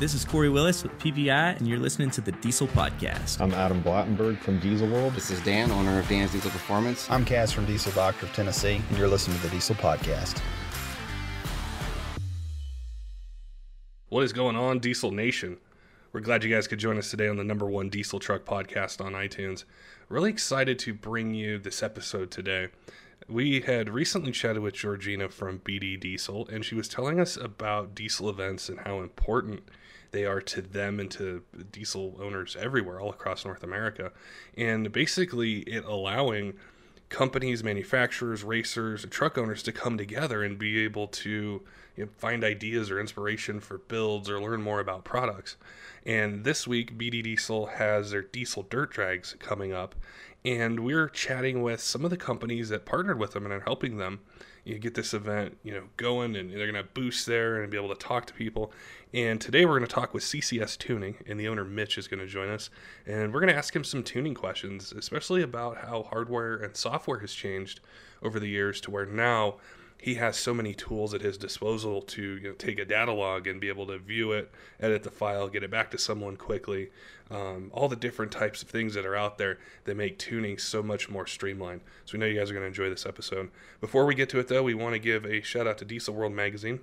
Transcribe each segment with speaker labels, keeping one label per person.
Speaker 1: This is Corey Willis with PPEI, and you're listening to the Diesel Podcast.
Speaker 2: I'm Adam Blattenberg from Diesel World.
Speaker 3: This is Dan, owner of Dan's Diesel Performance.
Speaker 4: I'm Kaz from Diesel Doctor of Tennessee, and you're listening to the Diesel Podcast.
Speaker 5: What is going on, Diesel Nation? We're glad you guys could join us today on the number one diesel truck podcast on iTunes. Really excited to bring you this episode today. We had recently chatted with Georgina from BD Diesel, and she was telling us about diesel events and how important they are to them and to diesel owners everywhere, all across North America. And basically, it allowing companies, manufacturers, racers, truck owners to come together and be able to you know, find ideas or inspiration for builds or learn more about products. And this week, BD Diesel has their diesel dirt drags coming up. And we're chatting with some of the companies that partnered with them and are helping them you get this event, you know, going and they're going to booths there and be able to talk to people. And today we're going to talk with CCS Tuning, and the owner Mitch is going to join us. And we're going to ask him some tuning questions, especially about how hardware and software has changed over the years to where now he has so many tools at his disposal to you know, take a data log and be able to view it, edit the file, get it back to someone quickly. Um, all the different types of things that are out there that make tuning so much more streamlined. So we know you guys are going to enjoy this episode. Before we get to it, though, we want to give a shout out to Diesel World Magazine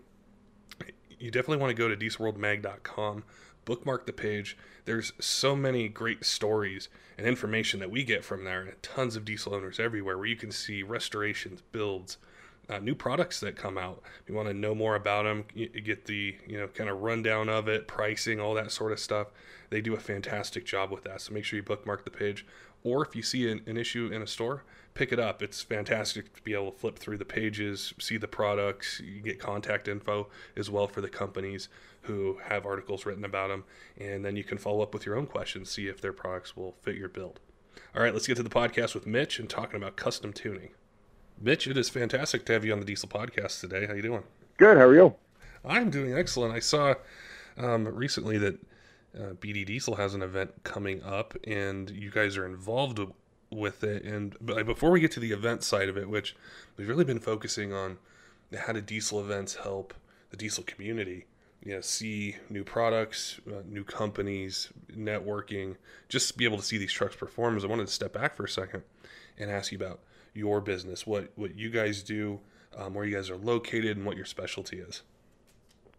Speaker 5: you definitely want to go to dieselworldmag.com, bookmark the page. There's so many great stories and information that we get from there, and tons of diesel owners everywhere where you can see restorations, builds, uh, new products that come out. You want to know more about them, you get the you know kind of rundown of it, pricing, all that sort of stuff. They do a fantastic job with that. So make sure you bookmark the page. Or if you see an, an issue in a store, pick it up. It's fantastic to be able to flip through the pages, see the products, you get contact info as well for the companies who have articles written about them, and then you can follow up with your own questions, see if their products will fit your build. All right, let's get to the podcast with Mitch and talking about custom tuning. Mitch, it is fantastic to have you on the Diesel Podcast today. How you doing?
Speaker 6: Good. How are you?
Speaker 5: I'm doing excellent. I saw um, recently that uh, BD Diesel has an event coming up, and you guys are involved with it. And but before we get to the event side of it, which we've really been focusing on, how do diesel events help the diesel community? You know, see new products, uh, new companies, networking, just be able to see these trucks perform. As I wanted to step back for a second and ask you about your business, what what you guys do, um, where you guys are located, and what your specialty is.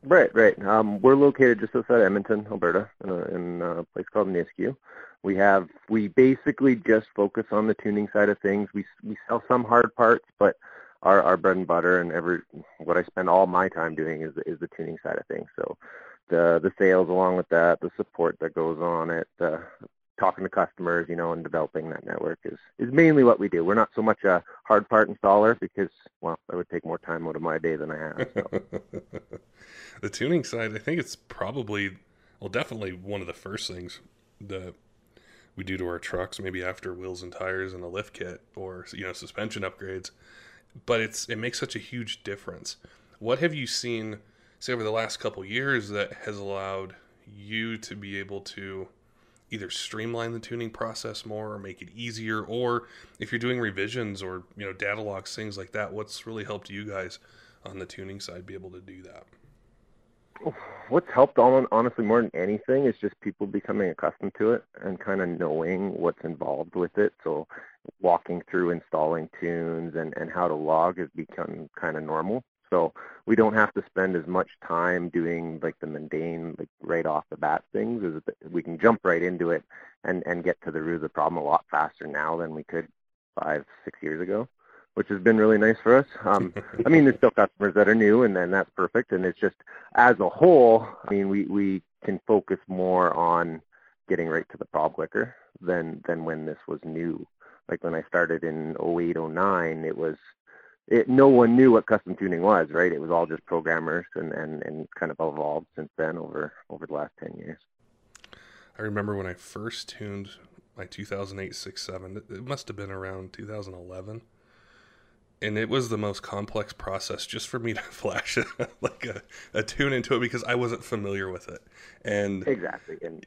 Speaker 6: Right, right. Um, we're located just outside Edmonton, Alberta, in a, in a place called Nisku. We have we basically just focus on the tuning side of things. We we sell some hard parts, but our our bread and butter and every what I spend all my time doing is is the tuning side of things. So the the sales along with that, the support that goes on it, uh, talking to customers, you know, and developing that network is is mainly what we do. We're not so much a hard part installer because well, that would take more time out of my day than I have. So.
Speaker 5: the tuning side, I think it's probably well, definitely one of the first things that we do to our trucks, maybe after wheels and tires and a lift kit or you know suspension upgrades. But it's it makes such a huge difference. What have you seen, say over the last couple years, that has allowed you to be able to either streamline the tuning process more or make it easier, or if you're doing revisions or you know data logs, things like that, what's really helped you guys on the tuning side be able to do that?
Speaker 6: what's helped on, honestly more than anything is just people becoming accustomed to it and kind of knowing what's involved with it. So walking through installing tunes and, and how to log has become kind of normal. So we don't have to spend as much time doing like the mundane, like right off the bat things. Is we can jump right into it and and get to the root of the problem a lot faster now than we could five, six years ago which has been really nice for us. Um, I mean, there's still customers that are new, and then that's perfect. And it's just as a whole, I mean, we we can focus more on getting right to the problem quicker than than when this was new. Like when I started in 08, 09, it was it no one knew what custom tuning was, right? It was all just programmers, and and and kind of evolved since then over over the last 10 years.
Speaker 5: I remember when I first tuned my 2008 67. It must have been around 2011. And it was the most complex process just for me to flash like a, a tune into it because I wasn't familiar with it. And
Speaker 6: exactly. And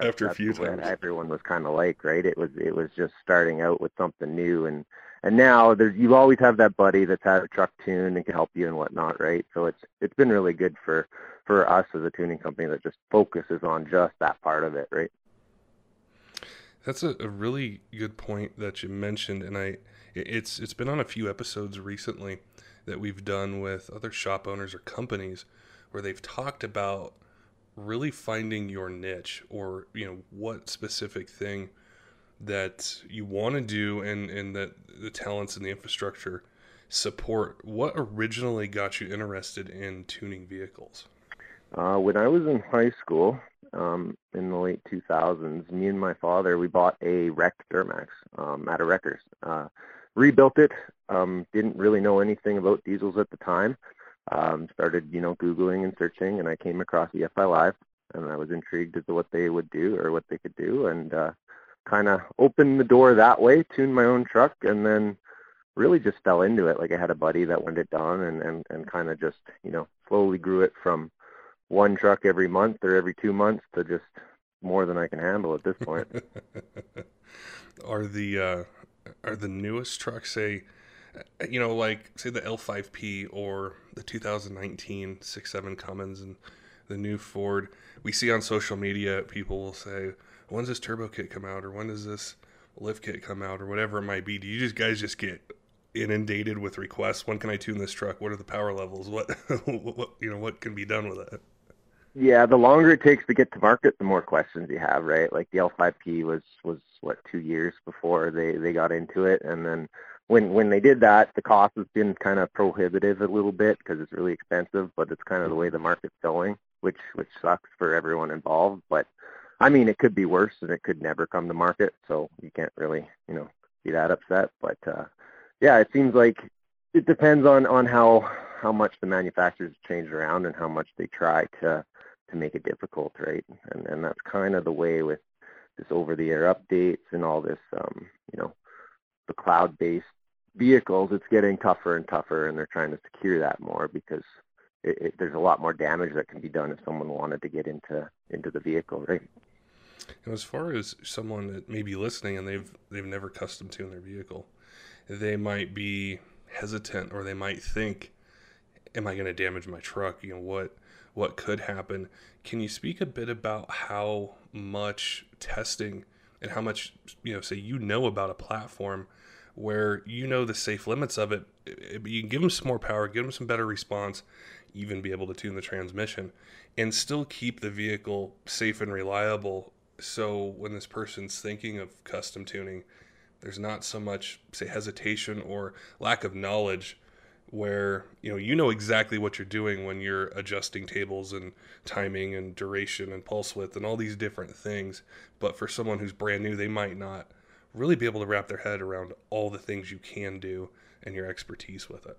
Speaker 5: after a few times,
Speaker 6: everyone was kind of like, right? It was it was just starting out with something new, and and now you always have that buddy that's had a truck tune and can help you and whatnot, right? So it's it's been really good for for us as a tuning company that just focuses on just that part of it, right?
Speaker 5: That's a, a really good point that you mentioned, and I it's it's been on a few episodes recently that we've done with other shop owners or companies where they've talked about really finding your niche or you know what specific thing that you want to do and and that the talents and the infrastructure support what originally got you interested in tuning vehicles
Speaker 6: uh, when i was in high school um, in the late 2000s, me and my father, we bought a wrecked Duramax um, at a wreckers. Uh, rebuilt it. Um, didn't really know anything about diesels at the time. Um, started, you know, Googling and searching, and I came across EFI Live, and I was intrigued as to what they would do or what they could do, and uh, kind of opened the door that way, tuned my own truck, and then really just fell into it. Like I had a buddy that wanted it done, and and and kind of just, you know, slowly grew it from one truck every month or every two months to just more than I can handle at this point.
Speaker 5: are the uh, are the newest trucks say you know like say the L5P or the 2019 67 Cummins and the new Ford we see on social media people will say when's this turbo kit come out or when does this lift kit come out or whatever it might be do you just guys just get inundated with requests when can I tune this truck what are the power levels what, what you know what can be done with it
Speaker 6: yeah, the longer it takes to get to market, the more questions you have, right? Like the L5P was was what two years before they they got into it, and then when when they did that, the cost has been kind of prohibitive a little bit because it's really expensive, but it's kind of the way the market's going, which which sucks for everyone involved. But I mean, it could be worse, and it could never come to market, so you can't really you know be that upset. But uh, yeah, it seems like it depends on on how how much the manufacturers change around and how much they try to to make it difficult, right? And and that's kind of the way with this over-the-air updates and all this, um, you know, the cloud-based vehicles. It's getting tougher and tougher, and they're trying to secure that more because it, it, there's a lot more damage that can be done if someone wanted to get into into the vehicle, right?
Speaker 5: And as far as someone that may be listening and they've they've never custom tuned their vehicle, they might be hesitant or they might think, "Am I going to damage my truck? You know what?" what could happen. Can you speak a bit about how much testing and how much, you know, say you know about a platform where you know the safe limits of it, eh, you can give them some more power, give them some better response, even be able to tune the transmission and still keep the vehicle safe and reliable. So when this person's thinking of custom tuning, there's not so much, say, hesitation or lack of knowledge where you know you know exactly what you're doing when you're adjusting tables and timing and duration and pulse width and all these different things. But for someone who's brand new they might not really be able to wrap their head around all the things you can do and your expertise with it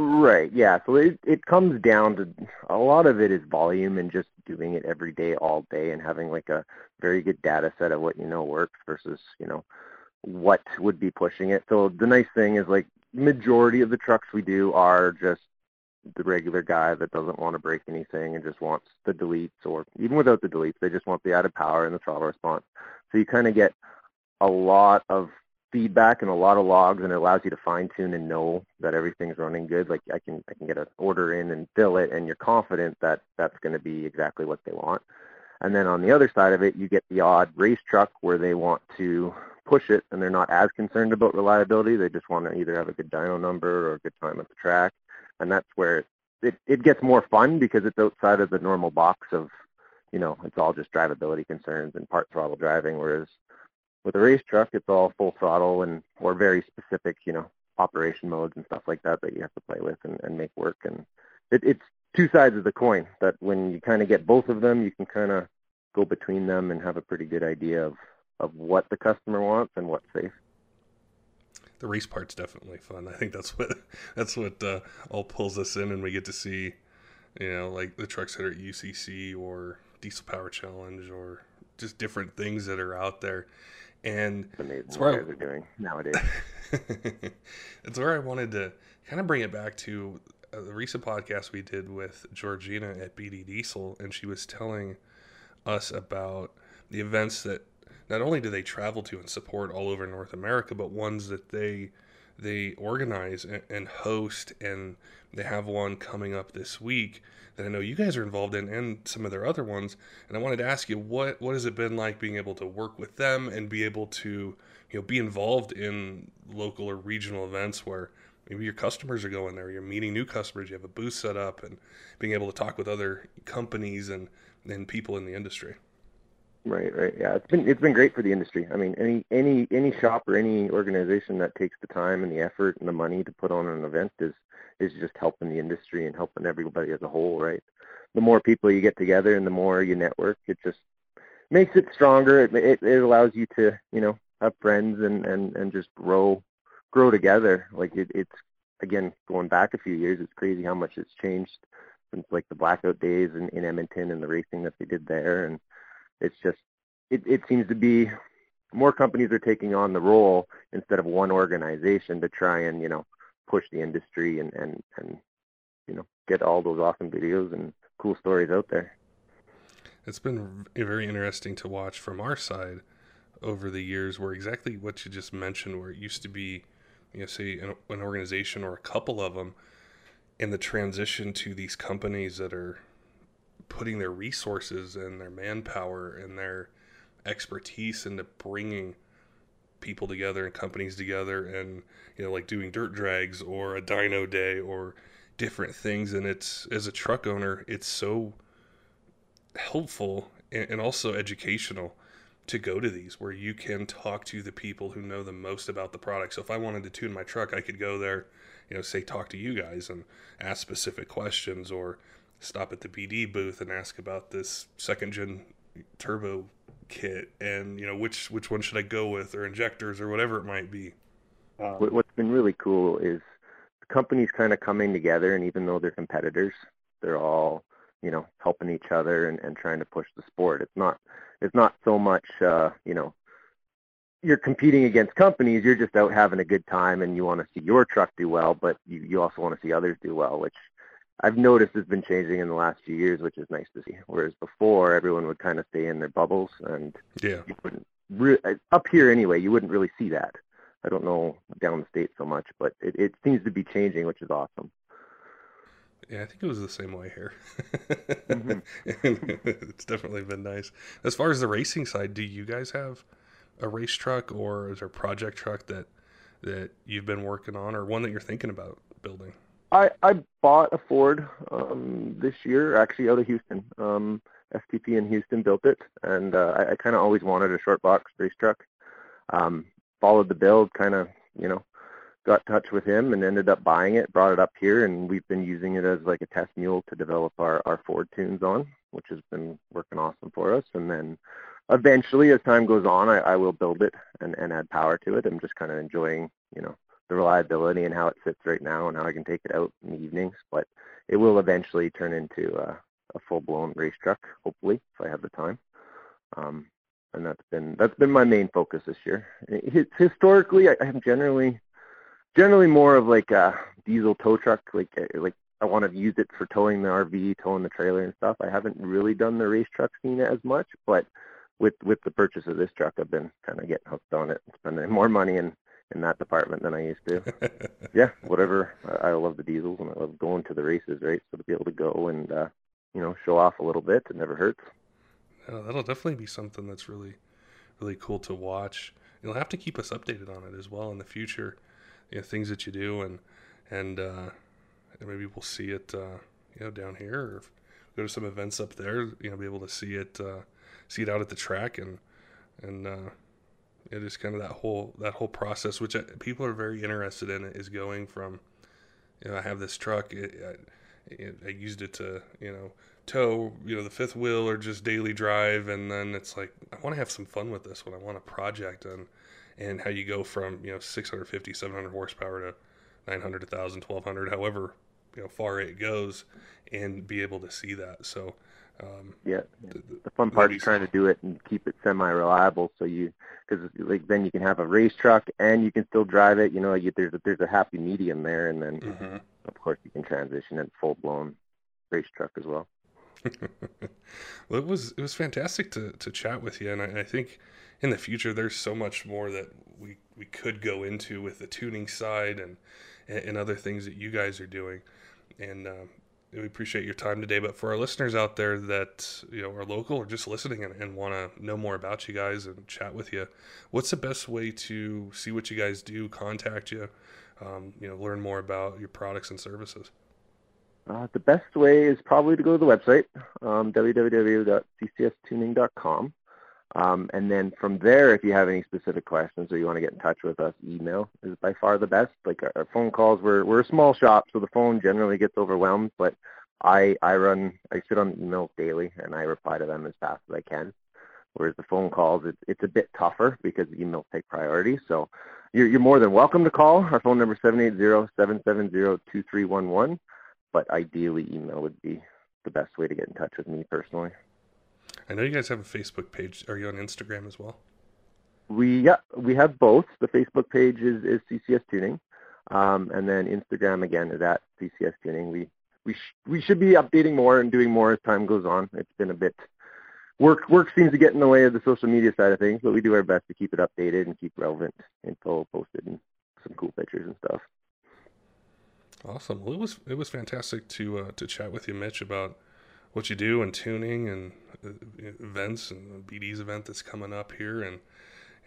Speaker 6: Right. Yeah. So it it comes down to a lot of it is volume and just doing it every day, all day, and having like a very good data set of what you know works versus you know what would be pushing it. So the nice thing is like majority of the trucks we do are just the regular guy that doesn't want to break anything and just wants the deletes or even without the deletes, they just want the added power and the throttle response. So you kind of get a lot of feedback and a lot of logs and it allows you to fine tune and know that everything's running good. Like i can i can get an order in and fill it and you're confident that that's going to be exactly what they want. And then on the other side of it you get the odd race truck where they want to push it and they're not as concerned about reliability. They just want to either have a good dyno number or a good time at the track. And that's where it it gets more fun because it's outside of the normal box of you know, it's all just drivability concerns and part throttle driving. Whereas with a race truck, it's all full throttle and or very specific, you know, operation modes and stuff like that that you have to play with and, and make work. And it, it's two sides of the coin that when you kind of get both of them, you can kind of go between them and have a pretty good idea of, of what the customer wants and what's safe.
Speaker 5: The race part's definitely fun. I think that's what that's what uh, all pulls us in, and we get to see, you know, like the trucks that are at UCC or Diesel Power Challenge or just different things that are out there. And
Speaker 6: it's amazing
Speaker 5: it's
Speaker 6: what
Speaker 5: where
Speaker 6: guys are doing nowadays.
Speaker 5: it's where I wanted to kind of bring it back to uh, the recent podcast we did with Georgina at BD Diesel, and she was telling us about the events that not only do they travel to and support all over North America, but ones that they they organize and, host, and they have one coming up this week that I know you guys are involved in, and some of their other ones. And I wanted to ask you what what has it been like being able to work with them and be able to you know be involved in local or regional events where maybe your customers are going there, you're meeting new customers, you have a booth set up, and being able to talk with other companies and and people in the industry.
Speaker 6: Right, right. Yeah, it's been it's been great for the industry. I mean, any any any shop or any organization that takes the time and the effort and the money to put on an event is is just helping the industry and helping everybody as a whole, right? The more people you get together and the more you network, it just makes it stronger. It it, it allows you to, you know, have friends and and and just grow grow together. Like it, it's again going back a few years, it's crazy how much it's changed since like the blackout days in, in Edmonton and the racing that they did there and it's just it, it seems to be more companies are taking on the role instead of one organization to try and you know push the industry and and and you know get all those awesome videos and cool stories out there.
Speaker 5: It's been very interesting to watch from our side over the years where exactly what you just mentioned where it used to be you know say an, an organization or a couple of them and the transition to these companies that are putting their resources and their manpower and their expertise into bringing people together and companies together and you know like doing dirt drags or a dyno day or different things. And it's as a truck owner it's so helpful and also educational to go to these where you can talk to the people who know the most about the product. So if i wanted to tune my truck i could go there you know say talk to you guys and ask specific questions or stop at the BD booth and ask about this second gen turbo kit and you know which which one should I go with or injectors or whatever it might be.
Speaker 6: Um, What's been really cool is the companies kind of coming together and even though they're competitors, they're all you know helping each other and, and trying to push the sport. It's not it's not so much uh, you know you're competing against companies, you're just out having a good time and you want to see your truck do well, but you, you also want to see others do well, which I've noticed it's been changing in the last few years, which is nice to see. Whereas before, everyone would kind of stay in their bubbles, and
Speaker 5: yeah,
Speaker 6: you wouldn't re- up here anyway. You wouldn't really see that. I don't know down the state so much, but it, it seems to be changing, which is awesome.
Speaker 5: Yeah, I think it was the same way here. mm-hmm. it's definitely been nice. As far as the racing side, do you guys have a race truck or is there a project truck that that you've been working on, or one that you're thinking about building?
Speaker 6: I I bought a Ford um, this year, actually out of Houston. Um, STP in Houston built it, and uh, I, I kind of always wanted a short box race truck. Um, followed the build, kind of you know, got in touch with him and ended up buying it. Brought it up here, and we've been using it as like a test mule to develop our our Ford tunes on, which has been working awesome for us. And then eventually, as time goes on, I, I will build it and, and add power to it. I'm just kind of enjoying you know the reliability and how it sits right now and how I can take it out in the evenings. But it will eventually turn into a, a full-blown race truck, hopefully, if I have the time. Um, and that's been that's been my main focus this year. Historically, I, I'm generally generally more of like a diesel tow truck, like uh, like I want to use it for towing the RV, towing the trailer and stuff. I haven't really done the race truck scene as much, but with with the purchase of this truck, I've been kind of getting hooked on it and spending more money and in that department than I used to. yeah, whatever. I, I love the diesels and I love going to the races, right? So to be able to go and uh, you know show off a little bit, it never hurts.
Speaker 5: Yeah, that'll definitely be something that's really, really cool to watch. You'll have to keep us updated on it as well in the future. You know, things that you do and and uh, maybe we'll see it uh, you know down here or go to some events up there. You know, be able to see it uh, see it out at the track and and uh, it is kind of that whole that whole process, which uh, people are very interested in, is going from you know I have this truck. It, I, I used it to you know tow you know the fifth wheel or just daily drive and then it's like i want to have some fun with this when i want a project and and how you go from you know 650 700 horsepower to 900 1000 1200 however you know far it goes and be able to see that so um,
Speaker 6: yeah. the, the fun part is trying to do it and keep it semi reliable so you because like then you can have a race truck and you can still drive it you know you, there's a there's a happy medium there and then mm-hmm. of course you can transition in full blown race truck as well.
Speaker 5: Well, it was it was fantastic to to chat with you, and I, I, think in the future there's so much more that we we could go into with the tuning side and and, other things that you guys are doing, and uh, we appreciate your time today. But for our listeners out there that you know are local or just listening and, and want to know more about you guys and chat with you, what's the best way to see what you guys do, contact you, um, you know, learn more about your products and services?
Speaker 6: Uh, the best way is probably to go to the website, um, www.ccstuning.com. Um, and then from there, if you have any specific questions or you want to get in touch with us, email is by far the best. Like our, our phone calls, we're, we're a small shop, so the phone generally gets overwhelmed, but I, I run, I sit on emails daily and I reply to them as fast as I can. Whereas the phone calls, it's, it's a bit tougher because emails take priority. So you're, you're more than welcome to call. Our phone number is 780-770-2311 but ideally email would be the best way to get in touch with me personally.
Speaker 5: I know you guys have a Facebook page. Are you on Instagram as well?
Speaker 6: We yeah we have both. The Facebook page is, is CCS Tuning, um, and then Instagram again is at CCS Tuning. We we sh- we should be updating more and doing more as time goes on. It's been a bit work work seems to get in the way of the social media side of things, but we do our best to keep it updated and keep relevant info posted and some cool pictures and stuff.
Speaker 5: Awesome. Well, it was it was fantastic to uh, to chat with you, Mitch, about what you do and tuning and uh, events and BD's event that's coming up here. And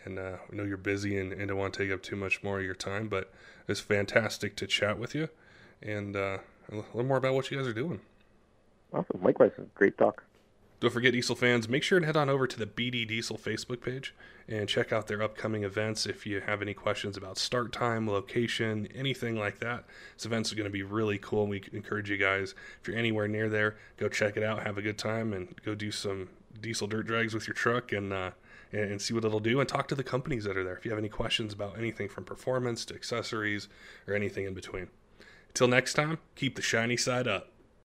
Speaker 5: and uh, I know you're busy and, and don't want to take up too much more of your time, but it's fantastic to chat with you and uh, little more about what you guys are doing.
Speaker 6: Awesome. Likewise. Great talk.
Speaker 5: Don't forget, Diesel fans, make sure and head on over to the BD Diesel Facebook page and check out their upcoming events if you have any questions about start time, location, anything like that. This event's is going to be really cool, we encourage you guys, if you're anywhere near there, go check it out, have a good time, and go do some diesel dirt drags with your truck and, uh, and see what it'll do, and talk to the companies that are there if you have any questions about anything from performance to accessories or anything in between. Until next time, keep the shiny side up.